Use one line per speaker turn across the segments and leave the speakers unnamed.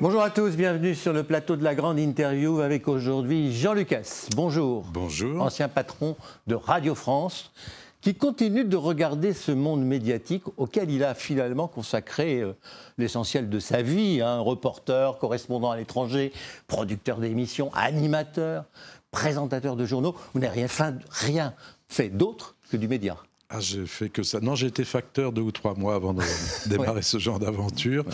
Bonjour à tous, bienvenue sur le plateau de la grande interview avec aujourd'hui Jean Lucas. Bonjour.
Bonjour.
Ancien patron de Radio France, qui continue de regarder ce monde médiatique auquel il a finalement consacré euh, l'essentiel de sa vie. Hein, reporter, correspondant à l'étranger, producteur d'émissions, animateur, présentateur de journaux. Vous n'avez rien, rien fait d'autre que du média.
Ah, j'ai fait que ça. Non, j'ai été facteur deux ou trois mois avant de démarrer ce genre d'aventure.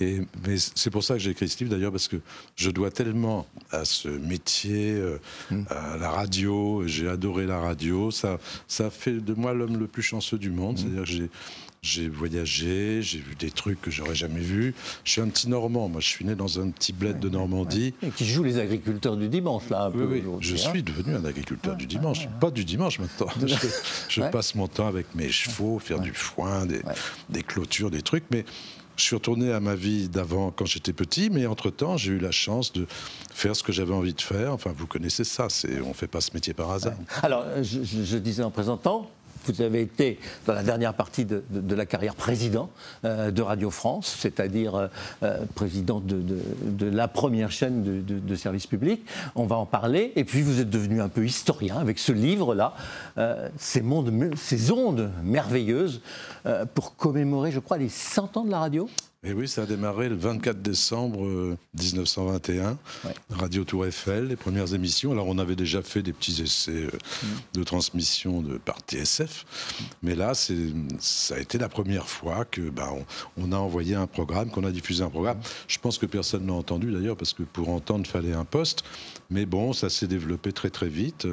Et, mais c'est pour ça que j'ai écrit ce livre d'ailleurs, parce que je dois tellement à ce métier, euh, mm. à la radio. J'ai adoré la radio. Ça, ça fait de moi l'homme le plus chanceux du monde. Mm. C'est-à-dire que j'ai j'ai voyagé, j'ai vu des trucs que j'aurais jamais vus. Je suis un petit Normand, moi je suis né dans un petit bled de Normandie.
Et qui joue les agriculteurs du dimanche, là, un
peu. Oui, je hein. suis devenu un agriculteur du dimanche. Pas du dimanche maintenant. Je, passe mon temps avec mes chevaux, faire du foin, des, des clôtures, des trucs. Mais je suis retourné à ma vie d'avant quand j'étais petit, mais entre-temps, j'ai eu la chance de faire ce que j'avais envie de faire. Enfin, vous connaissez ça, on ne fait pas ce métier par hasard.
Alors, je, je disais en présentant, vous avez été dans la dernière partie de, la carrière président euh, de Radio France, c'est-à-dire euh, euh, président de, la première chaîne de, service public. On va en parler. Et puis vous êtes devenu un peu historien avec ce livre-là, ces, mondes, ces ondes merveilleuses, pour commémorer, je crois, les 100 ans de la radio.
Et oui, ça a démarré le 24 décembre 1921, euh, Radio Tour Eiffel, les premières émissions. Alors on avait déjà fait des petits essais euh, mm. de transmission de, par TSF, mais là, ça a été la première fois que bah, on, a envoyé un programme, qu'on a diffusé un programme. Je pense que personne n'a entendu d'ailleurs, parce que pour entendre, il fallait un poste. Mais bon, ça s'est développé très très vite.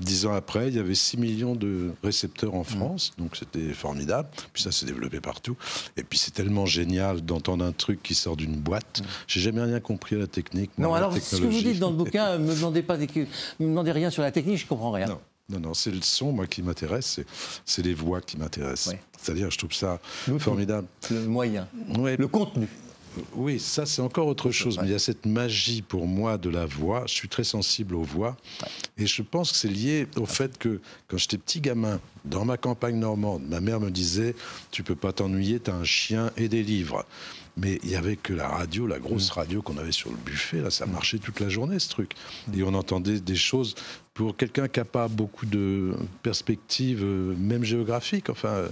Dix ans après, il y avait 6 millions de récepteurs en. France, donc c'était formidable. Puis ça s'est développé partout. Et puis c'est tellement génial d'entendre un truc qui sort d'une boîte. Mm. J'ai jamais rien compris à la technique.
Non, alors ce que vous dites dans le bouquin, ne me demandez pas, me demandez rien sur la technique, je comprends rien.
Non. Non, non, c'est le son, moi, qui m'intéresse, c'est les voix qui m'intéressent. C'est-à-dire, je trouve ça formidable.
Le moyen, le contenu.
Oui, ça c'est encore autre chose. Mais il y a cette magie pour moi de la voix. Je suis très sensible aux voix. Et je pense que c'est lié au fait que quand j'étais petit gamin, dans ma campagne normande, ma mère me disait Tu peux pas t'ennuyer, tu as un chien et des livres. Mais il y avait que la radio, la grosse mm. radio qu'on avait sur le buffet. Là, ça mm. marchait toute la journée, ce truc. Et on entendait des choses pour quelqu'un qui n'a pas beaucoup de perspectives, euh, même géographiques. Enfin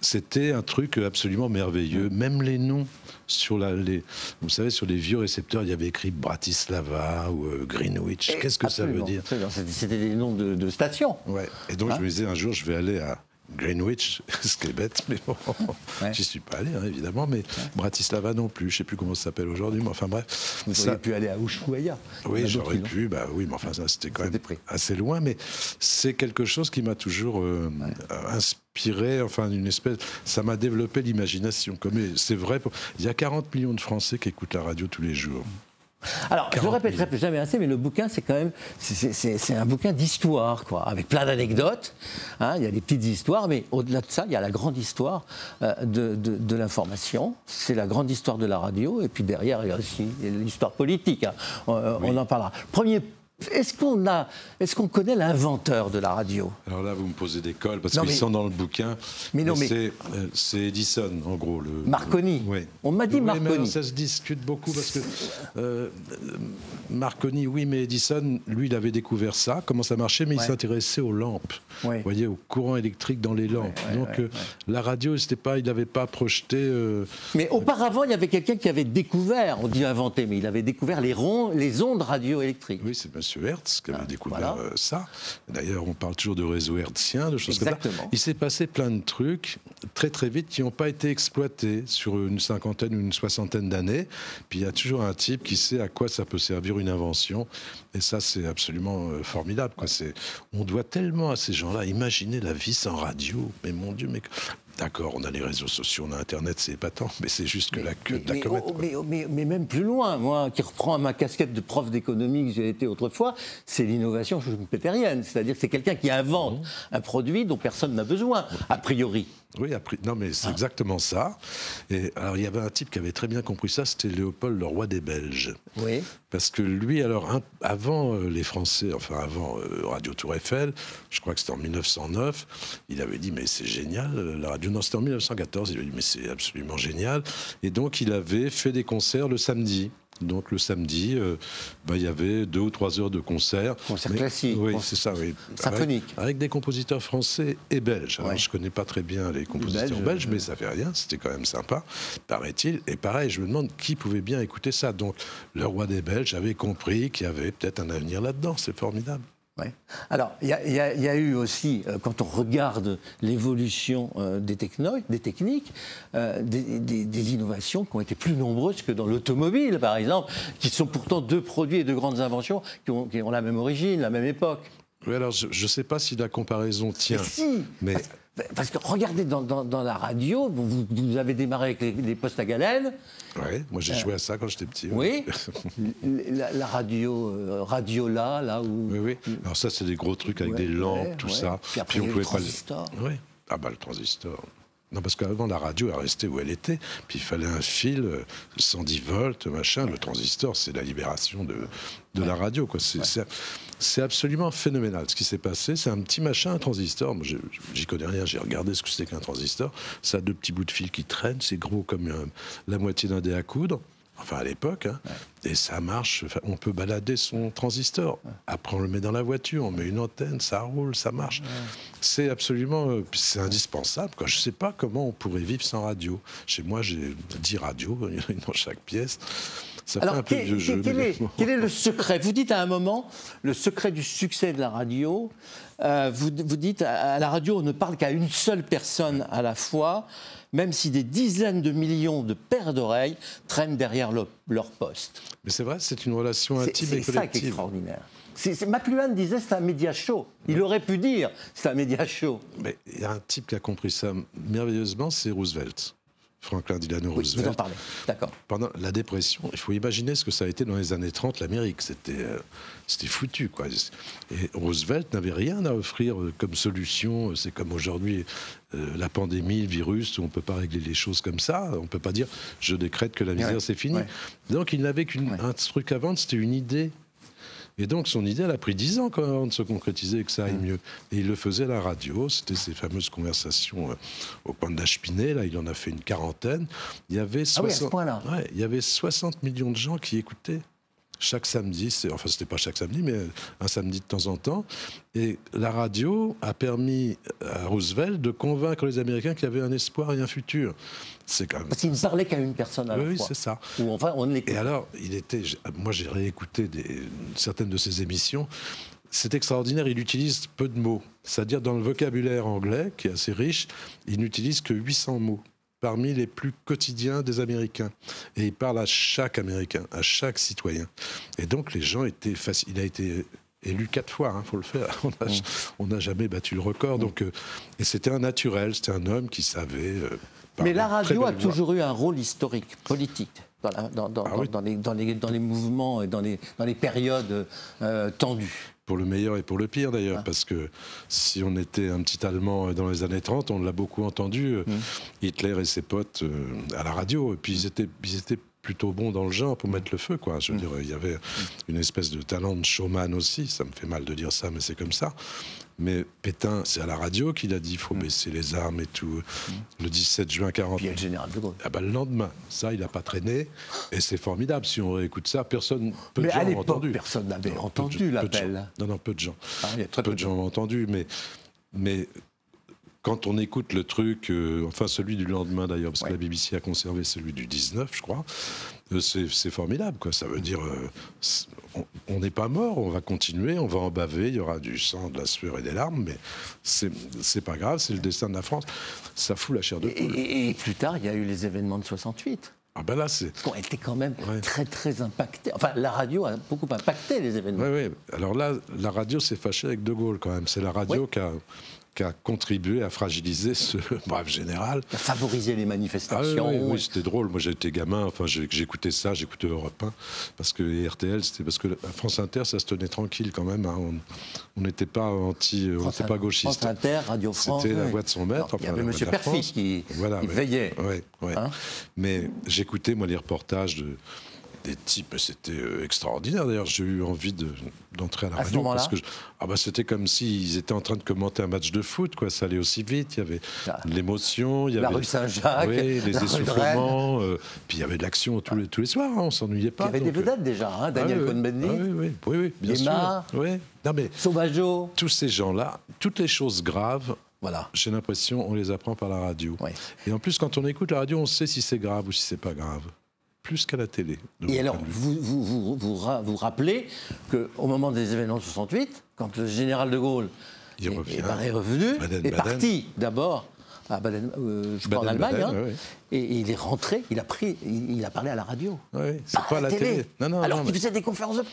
c'était un truc absolument merveilleux. Même les noms sur la, les, vous savez, sur les vieux récepteurs, il y avait écrit Bratislava ou euh, Greenwich. Qu'est-ce que ça veut dire?
C'était des noms de, stations.
Ouais. Et donc je hein me disais un jour, je vais aller à Greenwich, ce qui est bête, mais bon, j'y suis pas allé, hein, évidemment, mais Bratislava non plus, je sais plus comment ça s'appelle aujourd'hui, mais enfin bref.
Vous
ça...
auriez pu aller à Ushuaia.
Oui, j'aurais pu, bah oui, mais enfin ça c'était quand même assez loin, mais c'est quelque chose qui m'a toujours euh, inspiré, enfin une espèce, ça m'a développé l'imagination. Comme c'est vrai, il y a 40 millions de Français qui écoutent la radio tous les jours.
Alors, je ne répéterai jamais assez, mais le bouquin, c'est quand même, c'est un bouquin d'histoire, quoi, avec plein d'anecdotes. Hein, il y a des petites histoires, mais au-delà de ça, il y a la grande histoire euh, de, l'information. C'est la grande histoire de la radio, et puis derrière, il y a aussi l'histoire politique. Hein. On, on, en parlera. Premier est-ce qu'on a, est-ce qu'on connaît l'inventeur de la radio?
Alors là, vous me posez des cols parce qu'ils sont dans le bouquin. Mais non, mais euh, c'est Edison, en gros. Le,
Marconi.
Oui.
On m'a dit Marconi.
ça se discute beaucoup parce que euh, Marconi, oui, mais Edison, lui, il avait découvert ça, comment ça marchait, mais il s'intéressait aux lampes. Vous voyez, au courant électrique dans les lampes. Donc euh, la radio, c'était pas, il n'avait pas projeté.
mais auparavant, il y avait quelqu'un qui avait découvert, on dit inventé, mais il avait découvert les, ronds, les ondes radioélectriques.
Oui, c'est Hertz qui avait ah, découvert euh, ça. D'ailleurs, on parle toujours de réseau hertzien, de choses comme ça. Il s'est passé plein de trucs très très vite qui n'ont pas été exploités sur une cinquantaine ou une soixantaine d'années. Puis il y a toujours un type qui sait à quoi ça peut servir une invention. Et ça, c'est absolument euh, formidable. Quoi. On doit tellement à ces gens-là imaginer la vie sans radio. Mais mon Dieu, mais D'accord, on a les réseaux sociaux, on a Internet, c'est épatant, mais c'est juste que la queue de la comète.
Oh, mais, même plus loin, moi, qui reprends ma casquette de prof d'économie que j'ai été autrefois, c'est l'innovation schumpeterienne. C'est-à-dire que c'est quelqu'un qui invente mmh. un produit dont personne n'a besoin, a priori.
Oui, après, non, mais c'est exactement ça. Et alors, il y avait un type qui avait très bien compris ça, c'était Léopold, le roi des Belges.
Oui.
Parce que lui, alors, un- avant euh, les Français, enfin avant euh, Radio Tour Eiffel, je crois que c'était en 1909, il avait dit, mais c'est génial, euh, la radio. Non, c'était en 1914, il avait dit, mais c'est absolument génial. Et donc, il avait fait des concerts le samedi. Donc le samedi, euh, bah, il y avait deux ou trois heures de concert.
Concert
Mais-
classique,
Oui, c'est ça, oui.
symphonique.
Avec, avec des compositeurs français et belges. Alors,
Ouais.
je connais pas très bien les compositeurs
Belges,
belges,
euh,
mais ça fait rien, c'était quand même sympa, paraît-il. Et pareil, je me demande qui pouvait bien écouter ça. Donc le roi des Belges avait compris qu'il y avait peut-être un avenir là-dedans, c'est formidable.
Alors, il y, a- eu aussi, euh, quand on regarde l'évolution euh, des, techno- des techniques, euh, des, des- des innovations qui ont été plus nombreuses que dans l'automobile, par exemple, qui sont pourtant deux produits et deux grandes inventions qui ont la même origine, la même époque.
Oui, alors je ne sais pas si la comparaison tient.
Mais si
Mais
parce, parce que regardez, dans, dans- dans la radio, vous, vous avez démarré avec les, les postes à galène,
ouais, moi j'ai joué à ça quand j'étais petit.
Euh. oui, la, la radio, euh, Radiola, là où...
Oui, oui. Alors ça, c'est des gros trucs avec
Ouais,
des lampes,
ouais,
tout
ouais.
ça.
Puis après, y a eu le transistor.
Oui. Ah bah le transistor. Non, parce qu'avant, la radio, elle restait où elle était. Puis il fallait un fil, euh, 110 volts, machin. Le transistor, c'est la libération de, de la radio. quoi. C'est c'est- c'est absolument phénoménal ce qui s'est passé. C'est un petit machin, un transistor. Moi, je- j'y connais rien. J'ai regardé ce que c'était qu'un transistor. Ça a deux petits bouts de fil qui traînent. C'est gros comme euh, la moitié d'un dé à coudre. Enfin, à l'époque. hein. Et ça marche. Enfin, on peut balader son transistor. Après, on le met dans la voiture. On met une antenne. Ça roule. Ça marche. C'est absolument. euh, c'est indispensable. Quoi. Je ne sais pas comment on pourrait vivre sans radio. Chez moi, j'ai 10 radios. Il y en a une dans chaque pièce. Ça fait
Alors,
un peu
quel,
vieux jeu.
quel est, quel est le secret? Vous dites à un moment, le secret du succès de la radio, euh, vous, vous dites, à à la radio, on ne parle qu'à une seule personne à la fois, même si des dizaines de millions de paires d'oreilles traînent derrière le- leur poste.
Mais c'est vrai, c'est une relation
C'est
intime
c'est
et
ça qui est
collective.
extraordinaire. C'est- c'est- McLuhan disait c'est un média show. Il aurait pu dire c'est un média show.
Mais il y a un type qui a compris ça merveilleusement, c'est Roosevelt. Franklin Delano
Oui, vous en
Roosevelt.
parlez. D'accord.
Pendant la dépression, il faut imaginer ce que ça a été dans les années 30, l'Amérique. C'était euh, c'était foutu, quoi. Et Roosevelt n'avait rien à offrir comme solution. C'est comme aujourd'hui euh, la pandémie, le virus, où on ne peut pas régler les choses comme ça. On ne peut pas dire je décrète que la misère,
Ouais,
c'est fini.
ouais.
Donc il n'avait qu'un
Ouais.
truc à vendre, c'était une idée. Et donc son idée, elle a pris dix ans quand même avant de se concrétiser et que ça aille mieux. Et il le faisait à la radio, c'était ces fameuses conversations euh, au coin de la cheminée, là il en a fait une quarantaine. Il y avait
Ah oui, à ce
60,
point-là.
Ouais, il y avait 60 millions de gens qui écoutaient chaque samedi, enfin c'était pas chaque samedi, mais un samedi de temps en temps. Et la radio a permis à Roosevelt de convaincre les Américains qu'il y avait un espoir et un futur. C'est quand même...
Parce qu'il ne parlait qu'à une personne à la
Oui, oui,
fois.
c'est ça.
Ou enfin, on.
Et alors, il était. Moi, j'ai réécouté des- certaines de ses émissions. C'est extraordinaire, il utilise peu de mots. C'est-à-dire, dans le vocabulaire anglais, qui est assez riche, il n'utilise que 800 mots parmi les plus quotidiens des Américains. Et il parle à chaque Américain, à chaque citoyen. Et donc, les gens étaient faci- Il a été élu quatre fois, il faut le faire. On n'a n'a jamais battu le record. Donc, euh, et c'était un naturel, c'était un homme qui savait. euh,
Mais la radio a
voix.
toujours eu un rôle historique, politique, dans, la- dans- dans-
Ah
dans-
oui.
dans les, dans les- dans les mouvements et dans les, dans les périodes euh, tendues.
Pour le meilleur et pour le pire
Ah.
d'ailleurs, parce que si on était un petit Allemand dans les années 30, on l'a beaucoup entendu, euh,
Mmh.
Hitler et ses potes euh, à la radio, et puis ils étaient, ils étaient plutôt bons dans le genre pour mettre le feu, quoi. Je veux dire, il y avait une espèce de talent de showman aussi, ça me fait mal de dire ça, mais c'est comme ça. Mais Pétain, c'est à la radio qu'il a dit il faut baisser les armes et tout. Le 17 juin 40.
Puis il y a le général de Gaulle.
Ah bah, le lendemain, ça, il n'a pas traîné. Et c'est formidable. Si on réécoute ça, personne, peu
Mais
de gens
à
ont
l'époque,
entendu.
personne n'avait entendu l'appel.
Non, non, peu de gens.
Ah, il y a très
peu de gens ont entendu, mais, mais quand on écoute le truc, euh, enfin celui du lendemain d'ailleurs, parce
Ouais.
que la BBC a conservé celui du 19, je crois, euh, c'est formidable. Quoi. Ça veut dire, euh, on- n'est pas mort, on va continuer, on va en baver, il y aura du sang, de la sueur et des larmes, mais c'est pas grave, c'est le destin de la France. Ça fout la chair de poule.
et- et plus tard, il y a eu les événements de 68,
Ah ben là, c'est...
qui ont été quand même
Ouais.
très, très impactés. Enfin, la radio a beaucoup impacté les événements.
Oui, oui. Alors là, la radio s'est fâchée avec De Gaulle quand même. C'est la radio qui, a, qui a contribué à fragiliser ce brave général.
Qui a favorisé les manifestations.
Ah oui, oui, c'était drôle. Moi, j'étais gamin, enfin, j'écoutais ça, j'écoutais Europe 1, parce que RTL, c'était parce que France Inter, ça se tenait tranquille quand même. Hein. On n'était pas anti, on n'était pas gauchiste.
France Inter, Radio France.
C'était la voix de son maître.
il y avait M. Perfit qui, veillait.
Oui, hein mais j'écoutais, moi, les reportages de des types, c'était euh, extraordinaire. D'ailleurs, j'ai eu envie d'entrer à la radio parce que ah bah, c'était comme s'ils étaient en train de commenter un match de foot, quoi. Ça allait aussi vite. Il y avait ah. de l'émotion, il y
la
avait
rue Saint-Jacques,
oui, les essoufflements, euh, puis il y avait de l'action tous les tous les soirs. Hein, on s'ennuyait pas.
Il y avait des vedettes déjà, hein, Daniel ah, Cohn-Bendit,
oui, oui, oui, oui, bien
sûr.
Oui. Non mais
Sauvageau.
Tous ces gens-là, toutes les choses graves. Voilà. J'ai l'impression on les apprend par la radio. Et en plus, quand on écoute la radio, on sait si c'est grave ou si c'est pas grave plus qu'à la télé.
Et alors, vous vous, vous, vous, vous rappelez qu'au moment des événements de 68, quand le général de Gaulle est, revenu, est parti d'abord à Baden, euh, je en Allemagne, hein, et, il est rentré, il a pris, il, a parlé à la radio.
Oui, c'est pas, à la télé.
Non, non, alors qu'il faisait des conférences de...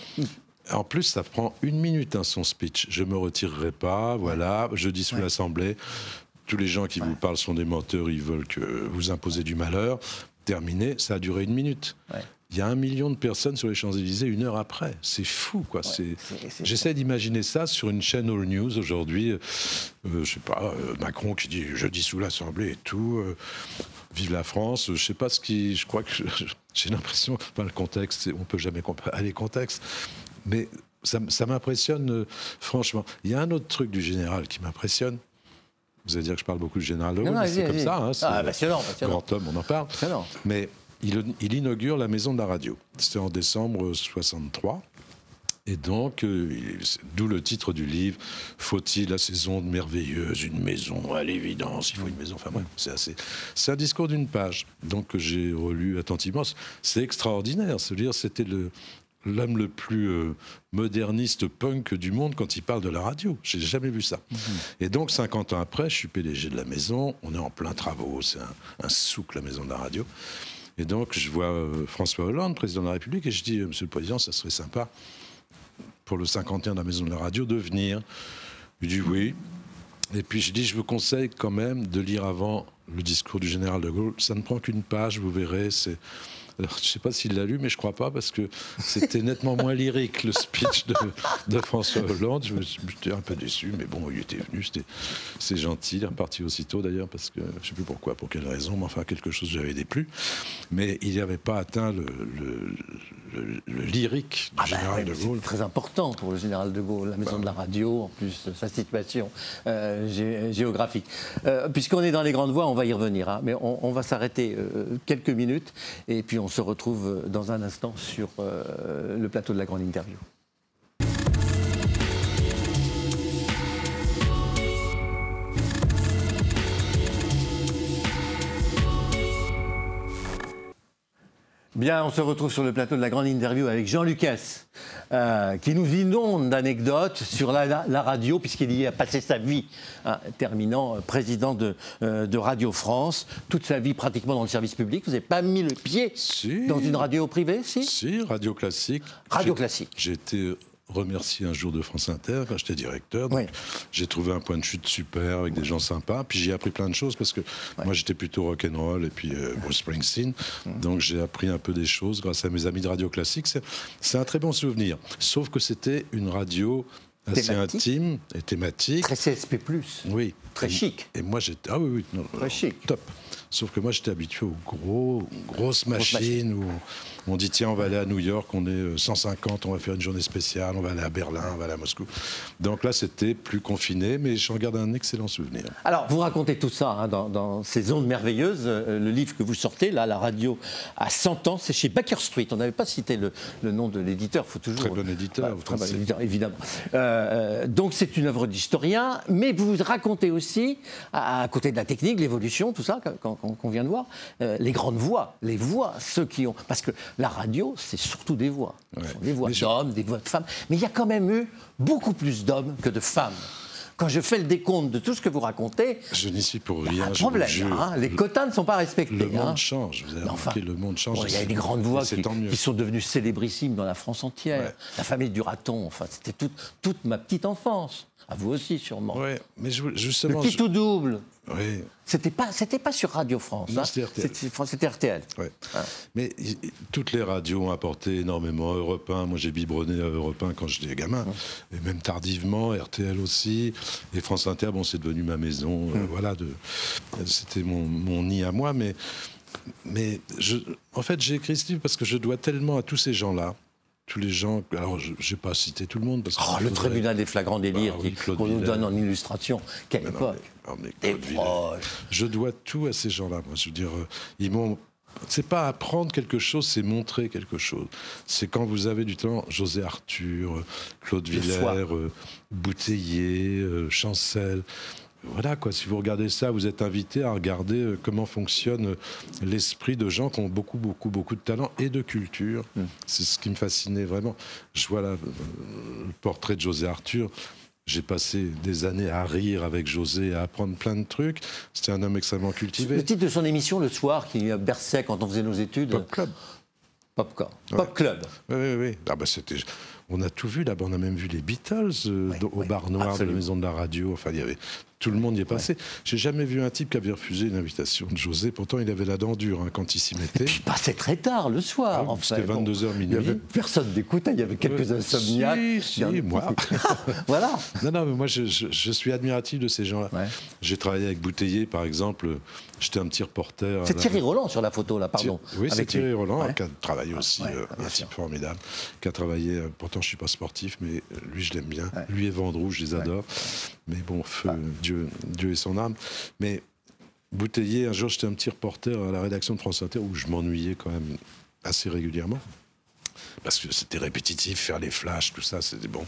En plus, ça prend une minute, hein, son speech. Je me retirerai pas, voilà, je dis sous l'Assemblée. Tous les gens qui vous parlent sont des menteurs, ils veulent que vous imposez du malheur terminé, ça a duré une minute. Il y a un million de personnes sur les Champs-Élysées une heure après. C'est fou, quoi. J'essaie d'imaginer ça sur une chaîne All News aujourd'hui. Euh, je sais pas, euh, Macron qui dit jeudi sous l'Assemblée et tout. Euh, vive la France. Je sais pas ce qui. Je crois que j'ai l'impression. Enfin, le contexte, on peut jamais aller contexte. Mais ça, ça m'impressionne, franchement. Il y a un autre truc du général qui m'impressionne. Vous allez dire que je parle beaucoup du général de Gaulle, c'est comme ça. Hein,
ah, passionnant,
Grand homme, on en parle. Mais il, il, inaugure la maison de la radio. C'était en décembre 63. Et donc, euh, d'où le titre du livre, Faut-il la saison merveilleuse, une maison à l'évidence, il faut une maison. Enfin, c'est assez. C'est un discours d'une page, donc que j'ai relu attentivement. C'est extraordinaire. cest dire c'était le, l'homme le plus euh, moderniste punk du monde quand il parle de la radio. J'ai jamais vu ça. Mhm. Et donc, 50 ans après, je suis PDG de la maison. On est en plein travaux. C'est un, souk, la maison de la radio. Et donc, je vois euh, François Hollande, président de la République, et je dis, Monsieur le Président, ça serait sympa pour le 51 de la maison de la radio de venir. Il dit oui. Et puis je dis, je vous conseille quand même de lire avant le discours du général de Gaulle. Ça ne prend qu'une page, vous verrez. C'est alors, je ne sais pas s'il l'a lu, mais je ne crois pas, parce que c'était nettement moins lyrique, le speech de, François Hollande. Je J'étais un peu déçu, mais bon, il était venu, c'est gentil. Il est reparti aussitôt, d'ailleurs, parce que je ne sais plus pourquoi, pour quelle raison, mais enfin, quelque chose j'avais déplu. Mais il n'avait pas atteint le, lyrique du ah bah général de Gaulle.
Très important pour le général de Gaulle, la maison de la radio, en plus sa situation euh, géographique. Euh, puisqu'on est dans les grandes voies, on va y revenir, hein, mais on, va s'arrêter euh, quelques minutes, et puis on se retrouve dans un instant sur euh, le plateau de la grande interview. Bien, on se retrouve sur le plateau de la grande interview avec Jean Lucas, euh, qui nous inonde d'anecdotes sur la, radio, puisqu'il y a passé sa vie, hein, terminant euh, président de, euh, de, Radio France, toute sa vie pratiquement dans le service public. Vous n'avez pas mis le pied dans une radio privée, si?
Si, radio classique.
Radio classique.
J'étais remercier un jour de France Inter quand j'étais directeur. J'ai trouvé un point de chute super avec des gens sympas. Puis j'ai appris plein de choses parce que moi j'étais plutôt rock'n'roll et puis euh, Bruce Springsteen. Donc j'ai appris un peu des choses grâce à mes amis de radio classique. C'est un très bon souvenir. Sauf que c'était une radio assez intime et thématique.
Très CSP+.
Oui.
Très chic.
Et moi j'étais... Ah oui, oui.
très chic.
Top. Sauf que moi j'étais habitué aux gros, grosses machines où on dit tiens, on va aller à New York, on est 150, euh, on va faire une journée spéciale, on va aller à Berlin, on va aller à Moscou. Donc là, c'était plus confiné, mais j'en garde un excellent souvenir.
Alors, vous racontez tout ça hein, dans, ces ondes merveilleuses. Euh, le livre que vous sortez, là, La radio à 100 ans, c'est chez Baker Street. On n'avait pas cité le, nom de l'éditeur, faut toujours.
Très bon éditeur.
très bon éditeur, évidemment. Euh, donc, c'est une œuvre d'historien, mais vous racontez aussi, à, côté de la technique, l'évolution, tout ça, qu'on vient de voir, les grandes voix, les voix, ceux qui ont. Parce que la radio, c'est surtout des voix. des voix d'hommes, des voix de femmes. Mais il y a quand même eu beaucoup plus d'hommes que de femmes quand je fais le décompte de tout ce que vous racontez,
je n'y suis pour rien.
un problème. hein. Les quotas ne sont pas respectés.
Le monde
hein.
change. Vous avez
enfin,
remarqué, le monde change.
Bon, il y a des grandes voix qui, sont devenues célébrissimes dans la France entière.
Ouais.
La famille du raton, enfin, c'était toute, toute ma petite enfance. À vous aussi, sûrement.
Ouais, mais je-
Le
justement.
petit
je-
tout double.
Oui,
C'était pas, c'était pas sur Radio France. Hein.
c'était RTL.
C'était RTL.
Ouais. Mais y- toutes les radios ont apporté énormément. Europe 1, moi j'ai biberonné à Europe 1 quand j'étais gamin, et même tardivement, RTL aussi, et France Inter, bon, c'est devenu ma maison. euh, voilà, de, c'était mon, mon nid à moi, mais, mais je, en fait j'ai écrit ce livre parce que je dois tellement à tous ces gens-là. Tous les gens, alors je n'ai pas cité tout le monde. Parce
Oh, le
faudrait-
tribunal des flagrants délires
Bah oui,
qui-
Claude
qu'on nous donne en illustration. Quelle
Mais non,
époque
mais-. Je dois tout à ces gens-là. Moi, je veux dire, euh, ils m'ont. C'est pas apprendre quelque chose, c'est montrer quelque chose. C'est quand vous avez du temps, José Arthur, euh, Claude
Le
Villers, euh, Bouteiller, Chancel. Voilà quoi, si vous regardez ça, vous êtes invité à regarder euh, comment fonctionne euh, l'esprit de gens qui ont beaucoup, beaucoup, beaucoup de talent et de culture.
Mm.
C'est ce qui me fascinait vraiment. Je vois là, euh, le portrait de José Arthur. J'ai passé des années à rire avec José, à apprendre plein de trucs. C'était un homme extrêmement cultivé.
Le titre de son émission le soir qui berçait quand on faisait nos études.
Pop Club.
Popcorn. Pop Club.
Oui, oui, oui. Ah bah c'était... On a tout vu là-bas, on a même vu les Beatles euh,
Oui,
au
oui,
bar noir de
absolument.
la maison de la radio. Enfin, il y avait tout le monde y est passé. J'ai jamais vu un type qui avait refusé une invitation de José. Pourtant, il avait la dent dure hein, quand il s'y mettait.
Puis il passait très tard le soir.
Ah
en
c'était 22 heures
Il y avait
minuit.
personne d'écoutait, il y avait quelques
Ouais.
insomniaques.
Si, si, moi.
voilà.
Non, non, mais moi, je, je- je suis admiratif de ces gens-là.
Ouais.
J'ai travaillé avec Bouteiller, par exemple. J'étais un petit reporter.
C'est
la-
Thierry Roland sur la photo, là, pardon.
Oui, c'est Thierry. Roland
Ouais.
qui a travaillé aussi,
Ouais,
euh, un type formidable, qui a travaillé, euh, pourtant je ne suis pas sportif, mais euh, lui je l'aime bien.
Ouais.
Lui et Vendroux, je les adore. Mais bon, feu, Dieu, Dieu et son âme. Mais Bouteiller, un jour j'étais un petit reporter à la rédaction de France Inter où je m'ennuyais quand même assez régulièrement. Parce que c'était répétitif, faire les flashs, tout ça, c'était bon.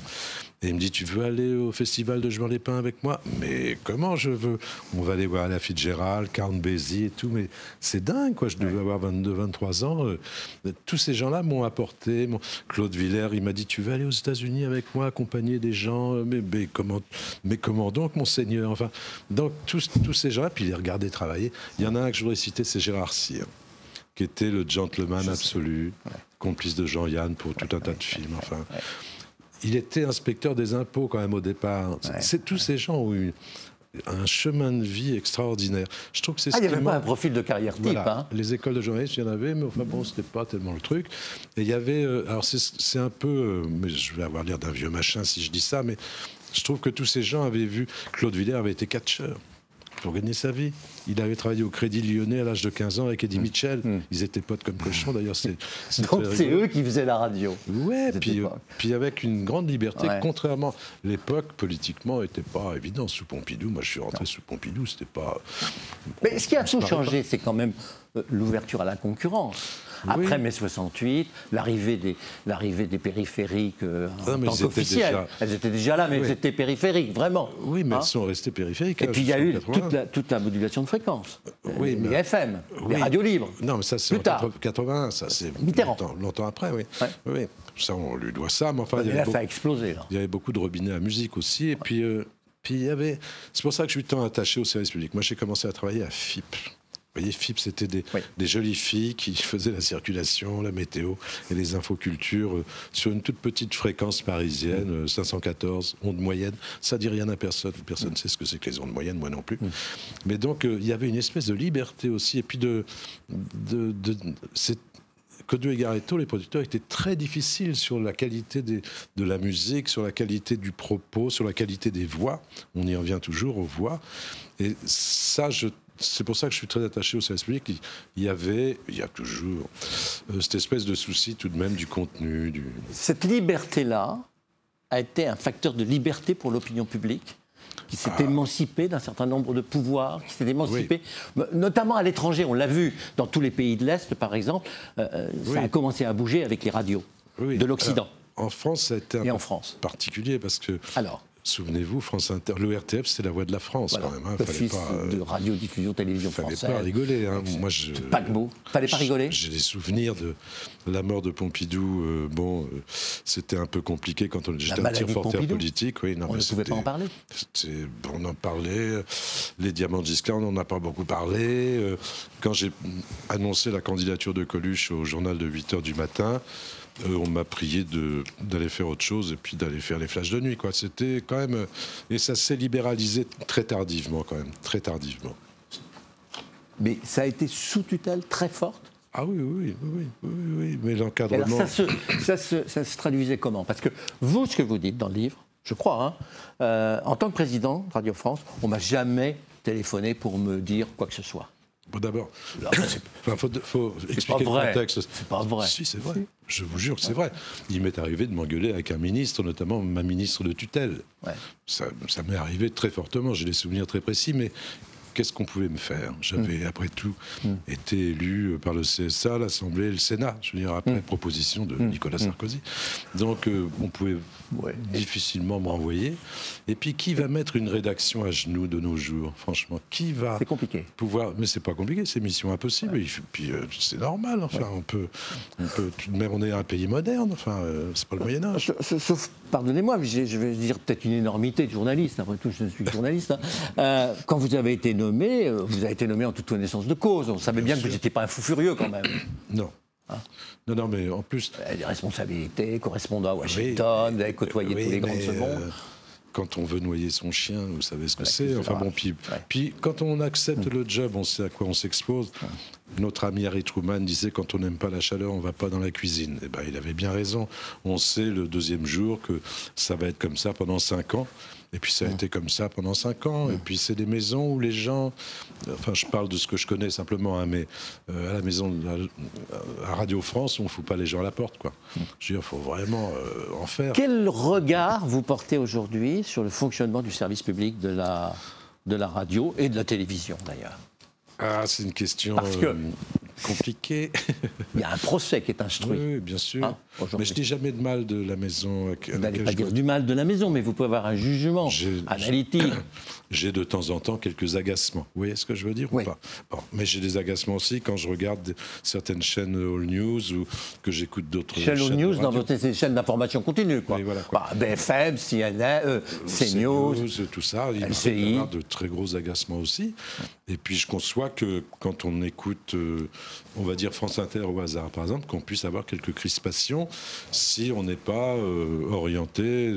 Et il me dit, tu veux aller au festival de Juin les Pins avec moi? Mais comment je veux? On va aller voir la Fitzgerald, Count Basie et tout, mais c'est dingue, quoi. Je devais avoir 22, 23 ans. Euh, Tous ces gens-là m'ont apporté. Mon- Claude Villers, il m'a dit, tu veux aller aux États-Unis avec moi, accompagner des gens Euh, mais, mais, comment, mais comment donc, monseigneur Enfin, donc, tous, tous ces gens-là, puis les regarder travailler. Il y en a un que je voudrais citer, c'est Gérard Cyr qui était le gentleman absolu, complice de Jean-Yann pour tout un tas de films. Enfin, il était inspecteur des impôts quand même au départ. C'est- tous ces gens ont eu un chemin de vie extraordinaire. Je trouve que c'est
Ah, il n'y avait pas un profil de carrière type.
Voilà.
hein.
Les écoles de journalisme, il y en avait, mais enfin bon, c'était pas tellement le truc. Et il y avait, euh, alors c'est- c'est un peu, euh, mais je vais avoir l'air d'un vieux machin si je dis ça, mais je trouve que tous ces gens avaient vu, Claude Villers avait été catcheur pour gagner sa vie. Il avait travaillé au Crédit Lyonnais à l'âge de 15 ans avec Eddie Mitchell. Ils étaient potes comme cochons, d'ailleurs. c'est-
Donc c'est eux qui faisaient la radio.
Ouais, puis, euh, puis avec une grande liberté,
Ouais.
contrairement. L'époque, politiquement, n'était pas évident. Sous Pompidou, moi je suis rentré sous Pompidou, c'était pas.
Mais ce qui a tout changé, c'est quand même euh, l'ouverture à la concurrence. Après mai 68, l'arrivée des, l'arrivée des périphériques euh, en
Ah, mais
tant qu'officiels.
déjà-
Elles étaient déjà là, mais
Oui.
elles étaient périphériques, vraiment.
Oui, mais
Hein
elles sont restées périphériques.
Et
hein,
puis il y a eu toute
80.
la, toute la modulation de fréquence. Euh,
Oui,
les
mais-
FM, les
Oui.
radios libres.
Non, mais ça, c'est
Plus
en
tard.
80 81, ça, c'est
Mitterrand.
longtemps, longtemps après, oui. Oui. Ça, on lui doit ça, mais enfin, il y,
Mais
avait
là,
beaucoup,
ça a explosé. Là.
il y avait beaucoup de robinets à musique aussi. Et puis, euh, puis il y avait. C'est pour ça que je suis tant attaché au service public. Moi, j'ai commencé à travailler à FIP. Vous voyez, FIP, c'était des,
Oui.
des jolies filles qui faisaient la circulation, la météo et les infocultures euh, sur une toute petite fréquence parisienne, euh, 514, ondes moyennes. Ça dit rien à personne. Personne ne sait ce que c'est que les ondes moyennes, moi non plus. Mais donc, euh, il y avait une espèce de liberté aussi. Et puis, de, de, de- et Garetto, les producteurs, étaient très difficiles sur la qualité des- de la musique, sur la qualité du propos, sur la qualité des voix. On y revient toujours aux voix. Et ça, je- c'est pour ça que je suis très attaché au service public. Il- y avait, il y a toujours, euh, cette espèce de souci tout de même du contenu. Du...
Cette liberté-là a été un facteur de liberté pour l'opinion publique qui s'est émancipée d'un certain nombre de pouvoirs, qui s'est émancipée, notamment à l'étranger. On l'a vu dans tous les pays de l'Est, par exemple. euh, euh, Ça a commencé à bouger avec les radios
Oui,
de l'Occident.
En France, ça a été un
en France.
particulier parce que
Alors,
Souvenez-vous, France Inter, l'ORTF, c'est la voix de la France quand même. Hein.
Fallait pas, euh, de radiodiffusion, télévision
fallait
française.
pas rigoler. Hein. Moi, je,
pas de mots. Fallait pas rigoler.
J'ai des souvenirs de la mort de Pompidou. Euh, bon, euh, c'était un peu compliqué quand on j'étais un petit reporter politique. Oui,
non, on ne pouvait pas en parler.
On en parlait. Les diamants de Giscard, on n'en a pas beaucoup parlé. Quand j'ai annoncé la candidature de Coluche au journal de 8 h du matin, euh, on m'a prié d'aller faire autre chose et puis d'aller faire les flashs de nuit. C'était quand même. Euh, et ça s'est libéralisé très tardivement, quand même. Très tardivement.
Mais ça a été sous tutelle très forte?
Ah oui, oui, oui, oui, oui, mais l'encadrement.
Ça se, ça, se, traduisait comment? Parce que vous, ce que vous dites dans le livre, je crois, hein, euh, en tant que président de Radio France, on m'a jamais téléphoné pour me dire quoi que ce soit.
Bon, d'abord, il faut, expliquer le contexte.
C'est pas vrai.
Si, c'est vrai. Je vous jure que c'est vrai. Il m'est arrivé de m'engueuler avec un ministre, notamment ma ministre de tutelle. Ça, ça m'est arrivé très fortement. J'ai des souvenirs très précis, mais qu'est-ce qu'on pouvait me faire? J'avais, mm. après tout, mm. été élu par le CSA, l'Assemblée et le Sénat, je veux dire, après mm. proposition de Nicolas Sarkozy. Donc, euh, on pouvait difficilement me renvoyer. Et puis, qui va mettre une rédaction à genoux de nos jours? Franchement, qui va
C'est compliqué.
pouvoir Mais c'est pas compliqué, c'est mission impossible. Et puis, euh, c'est normal. Enfin, on peut, on peut. Mais on est un pays moderne. Enfin, euh, c'est pas le Moyen Âge.
Sauf, pardonnez-moi, je vais dire peut-être une énormité de journaliste. Après tout, je suis journaliste. Hein. quand vous avez été nommé, euh, vous avez été nommé en toute connaissance de cause. On savait bien, que vous n'étiez pas un fou furieux quand même.
Non. Hein non, non, mais en plus.
Des responsabilités, correspondant à Washington, vous avez côtoyé tous les grands secondes. Euh,
quand on veut noyer son chien, vous savez ce que c'est. Enfin bon, puis, puis, quand on accepte le job, on sait à quoi on s'expose. Notre ami Harry Truman disait quand on n'aime pas la chaleur, on ne va pas dans la cuisine. Et eh ben, il avait bien raison. On sait le deuxième jour que ça va être comme ça pendant cinq ans. Et puis ça a été comme ça pendant cinq ans. Et puis c'est des maisons où les gens, enfin je parle de ce que je connais simplement, hein, mais euh, à la maison, à Radio France, on ne fout pas les gens à la porte, quoi. Je veux dire, il faut vraiment euh, en faire.
Quel regard vous portez aujourd'hui sur le fonctionnement du service public de la, de la radio et de la télévision d'ailleurs?
Ah, c'est une question. Euh, compliqué.
Il y a un procès qui est instruit.
Oui, bien sûr. Hein, mais je dis jamais de mal de la maison.
Vous n'allez pas dire du mal de la maison, mais vous pouvez avoir un jugement analytique.
J'ai de temps en temps quelques agacements. Vous voyez ce que je veux dire ou pas? Mais j'ai des agacements aussi quand je regarde certaines chaînes All News ou que j'écoute d'autres
chaînes. All News dans votre chaîne d'information continue, quoi. voilà, Bah, BFM, CNN, euh, CNews,
tout ça. Il y a de très gros agacements aussi. Et puis je conçois que quand on écoute, euh, on va dire France Inter au hasard, par exemple, qu'on puisse avoir quelques crispations si on n'est pas euh, orienté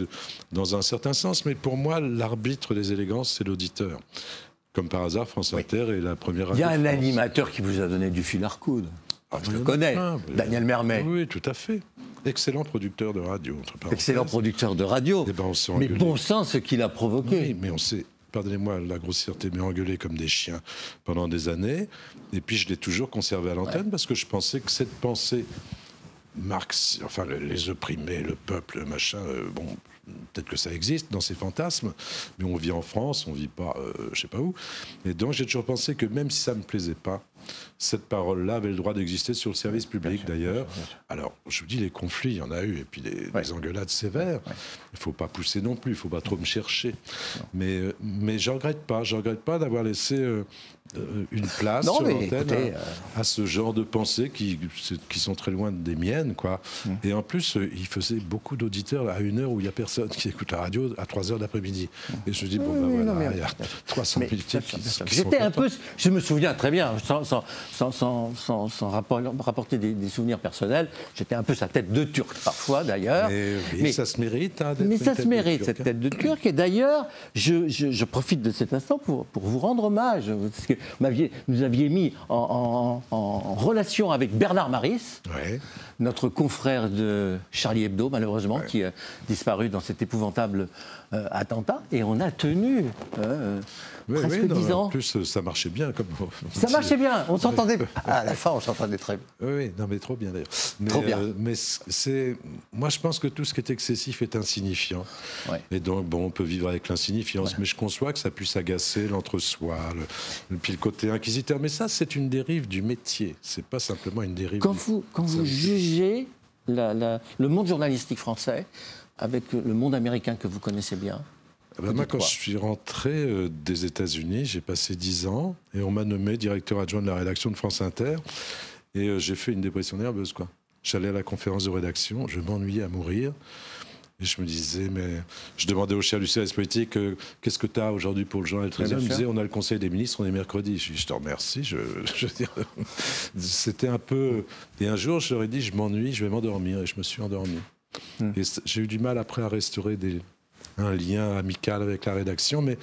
dans un certain sens. Mais pour moi, l'arbitre des élégances, c'est l'auditeur. Comme par hasard, France Inter est la première.
Il y a un animateur qui vous a donné du fil à recoudre. Ah, je le connais, Daniel Mermet.
Oui, tout à fait. Excellent producteur de radio. Entre
Excellent producteur de radio. Eh ben, mais bon sang ce qu'il a provoqué.
Oui, mais on sait pardonnez-moi la grossièreté, mais engueulé comme des chiens pendant des années. Et puis je l'ai toujours conservé à l'antenne parce que je pensais que cette pensée Marx, enfin les opprimés, le peuple, machin, euh, bon, peut-être que ça existe dans ces fantasmes, mais on vit en France, on vit pas, euh, je sais pas où. Et donc j'ai toujours pensé que même si ça me plaisait pas, cette parole-là avait le droit d'exister sur le service public d'ailleurs. Alors, je vous dis, les conflits, il y en a eu, et puis les, engueulades sévères. Il ne faut pas pousser non plus, il ne faut pas trop me chercher. Mais, euh, mais je ne regrette pas, je regrette pas d'avoir laissé euh, euh, une place sur l'antenne à, ce genre de pensées qui, qui sont très loin des miennes. Quoi. Hum. Et en plus, il faisait beaucoup d'auditeurs à une heure où il n'y a personne qui écoute la radio à 3 heures d'après-midi. Et je me dis, bon, ben voilà, il y a 300 000 types qui,
J'étais un peu, je me souviens très bien, sans, sans, rapporter des, souvenirs personnels. J'étais un peu sa tête de turc parfois d'ailleurs.
Mais, ça se mérite. Hein,
mais ça se mérite, cette tête de turc. Et d'ailleurs, je, profite de cet instant pour, pour vous rendre hommage. Parce que vous nous aviez mis en, relation avec Bernard Maris, notre confrère de Charlie Hebdo, malheureusement, qui a disparu dans cet épouvantable euh, attentat. Et on a tenu. Euh, presque oui,
En plus, ça marchait bien. Comme...
Ça marchait bien, on s'entendait. à la fin, on s'entendait très bien.
Oui, non, mais trop bien d'ailleurs. Mais, trop bien. Euh, mais c'est, moi, je pense que tout ce qui est excessif est insignifiant. Et donc, bon, on peut vivre avec l'insignifiance, mais je conçois que ça puisse agacer l'entre-soi, le, puis le côté inquisiteur. Mais ça, c'est une dérive du métier. C'est pas simplement une dérive.
Quand vous, quand vous jugez le monde journalistique français avec le monde américain que vous connaissez bien,
Ah bah, moi, quand je suis rentré euh, des États-Unis, j'ai passé dix ans et on m'a nommé directeur adjoint de la rédaction de France Inter. Et euh, j'ai fait une dépression nerveuse, quoi. J'allais à la conférence de rédaction, je m'ennuyais à mourir. Et je me disais, mais je demandais au chef du service politique, euh, qu'est-ce que tu as aujourd'hui pour le journal Le Il me disait, on a le Conseil des ministres, on est mercredi. Je dis, je te remercie. Je, je c'était un peu. Et un jour, je leur ai dit, je m'ennuie, je vais m'endormir. Et je me suis endormi. Hmm. Et j'ai eu du mal après à restaurer des, un lien amical avec la rédaction, mais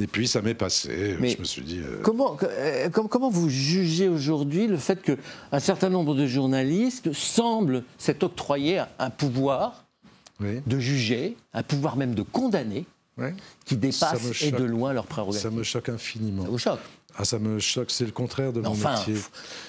et puis ça m'est passé. je me suis dit.
Euh, comment, euh, comment vous jugez aujourd'hui le fait qu'un certain nombre de journalistes semblent s'être octroyé un pouvoir de juger, un pouvoir même de condamner, qui dépasse et de loin leur prérogatives
Ça me choque infiniment. Ça
vous choque
ah, ça me choque, c'est le contraire de mon métier.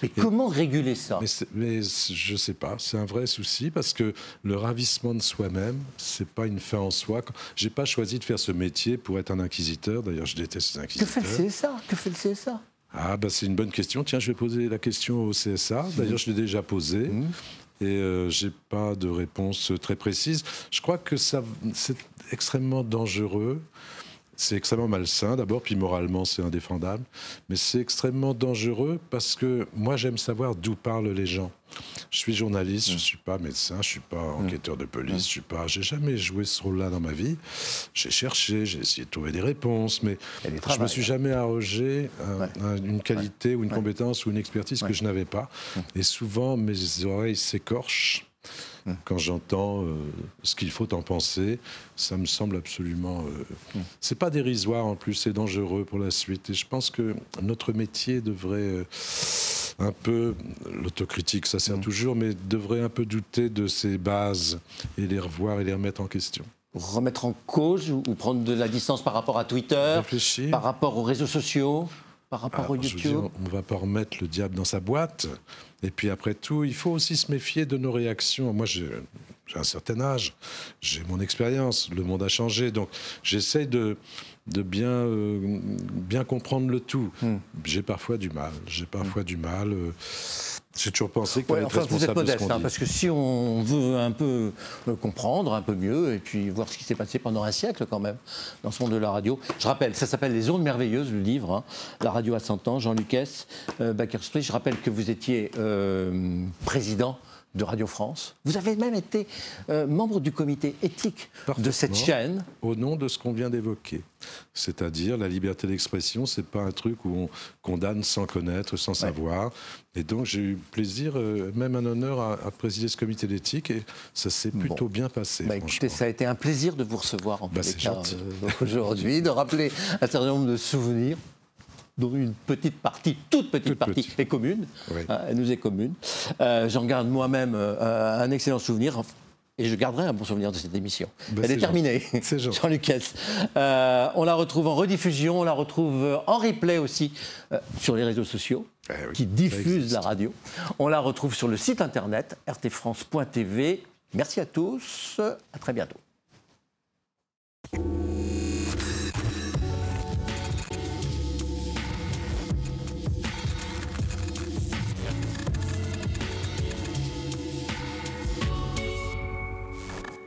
Mais comment réguler ça
mais, je ne sais pas, c'est un vrai souci parce que le ravissement de soi-même, c'est pas une fin en soi. J'ai pas choisi de faire ce métier pour être un inquisiteur. D'ailleurs, je déteste les inquisiteurs.
Que fait le CSA Que fait le CSA
Ah, bah, c'est une bonne question. Tiens, je vais poser la question au CSA. D'ailleurs, je l'ai déjà posée. Mmh. Et euh, j'ai pas de réponse très précise. Je crois que ça, c'est extrêmement dangereux c'est extrêmement malsain d'abord, puis moralement c'est indéfendable, mais c'est extrêmement dangereux parce que moi j'aime savoir d'où parlent les gens. Je suis journaliste, je ne mm. suis pas médecin, je ne suis pas mm. enquêteur de police, mm. je suis pas, j'ai jamais joué ce rôle-là dans ma vie. J'ai cherché, j'ai essayé de trouver des réponses, mais je me suis jamais arrogé une qualité ou une compétence ou une expertise que je n'avais pas. Et souvent mes oreilles s'écorchent quand j'entends euh, ce qu'il faut en penser, ça me semble absolument. Euh, c'est pas dérisoire en plus, c'est dangereux pour la suite. Et je pense que notre métier devrait euh, un peu, l'autocritique, ça sert mm. toujours, mais devrait un peu douter de ses bases et les revoir et les remettre en question
remettre en cause ou prendre de la distance par rapport à Twitter, par rapport aux réseaux sociaux? Par rapport au YouTube
On ne va pas remettre le diable dans sa boîte. Et puis après tout, il faut aussi se méfier de nos réactions. Moi, j'ai un certain âge, j'ai mon expérience, le monde a changé, donc j'essaie de, de bien, euh, bien comprendre le tout. Hmm. J'ai parfois du mal, j'ai parfois du mal. Euh, j'ai toujours pensé
ouais, enfin, vous êtes modeste, hein, parce que si on veut un peu euh, comprendre un peu mieux et puis voir ce qui s'est passé pendant un siècle quand même dans ce monde de la radio, je rappelle, ça s'appelle Les ondes merveilleuses, le livre, hein. La radio à 100 ans, Jean Lucas, euh, Street. Je rappelle que vous étiez euh, président de Radio France. Vous avez même été euh, membre du comité éthique de cette chaîne.
Au nom de ce qu'on vient d'évoquer. C'est-à-dire la liberté d'expression, c'est pas un truc où on condamne sans connaître, sans savoir. Et donc j'ai eu plaisir, euh, même un honneur à, présider ce comité d'éthique et ça s'est plutôt bien passé.
Bah, écoutez, ça a été un plaisir de vous recevoir en bah, euh, aujourd'hui, de rappeler un certain nombre de souvenirs dont une petite partie, toute petite partie, est commune. Hein, elle nous est commune. Euh, j'en garde moi-même euh, un excellent souvenir. Et je garderai un bon souvenir de cette émission. Ben, Elle est, terminée, Jean-Luc euh, on la retrouve en rediffusion, on la retrouve en replay aussi sur les réseaux sociaux eh qui diffusent la radio. On la retrouve sur le site internet rtfrance.tv. Merci à tous, à très bientôt.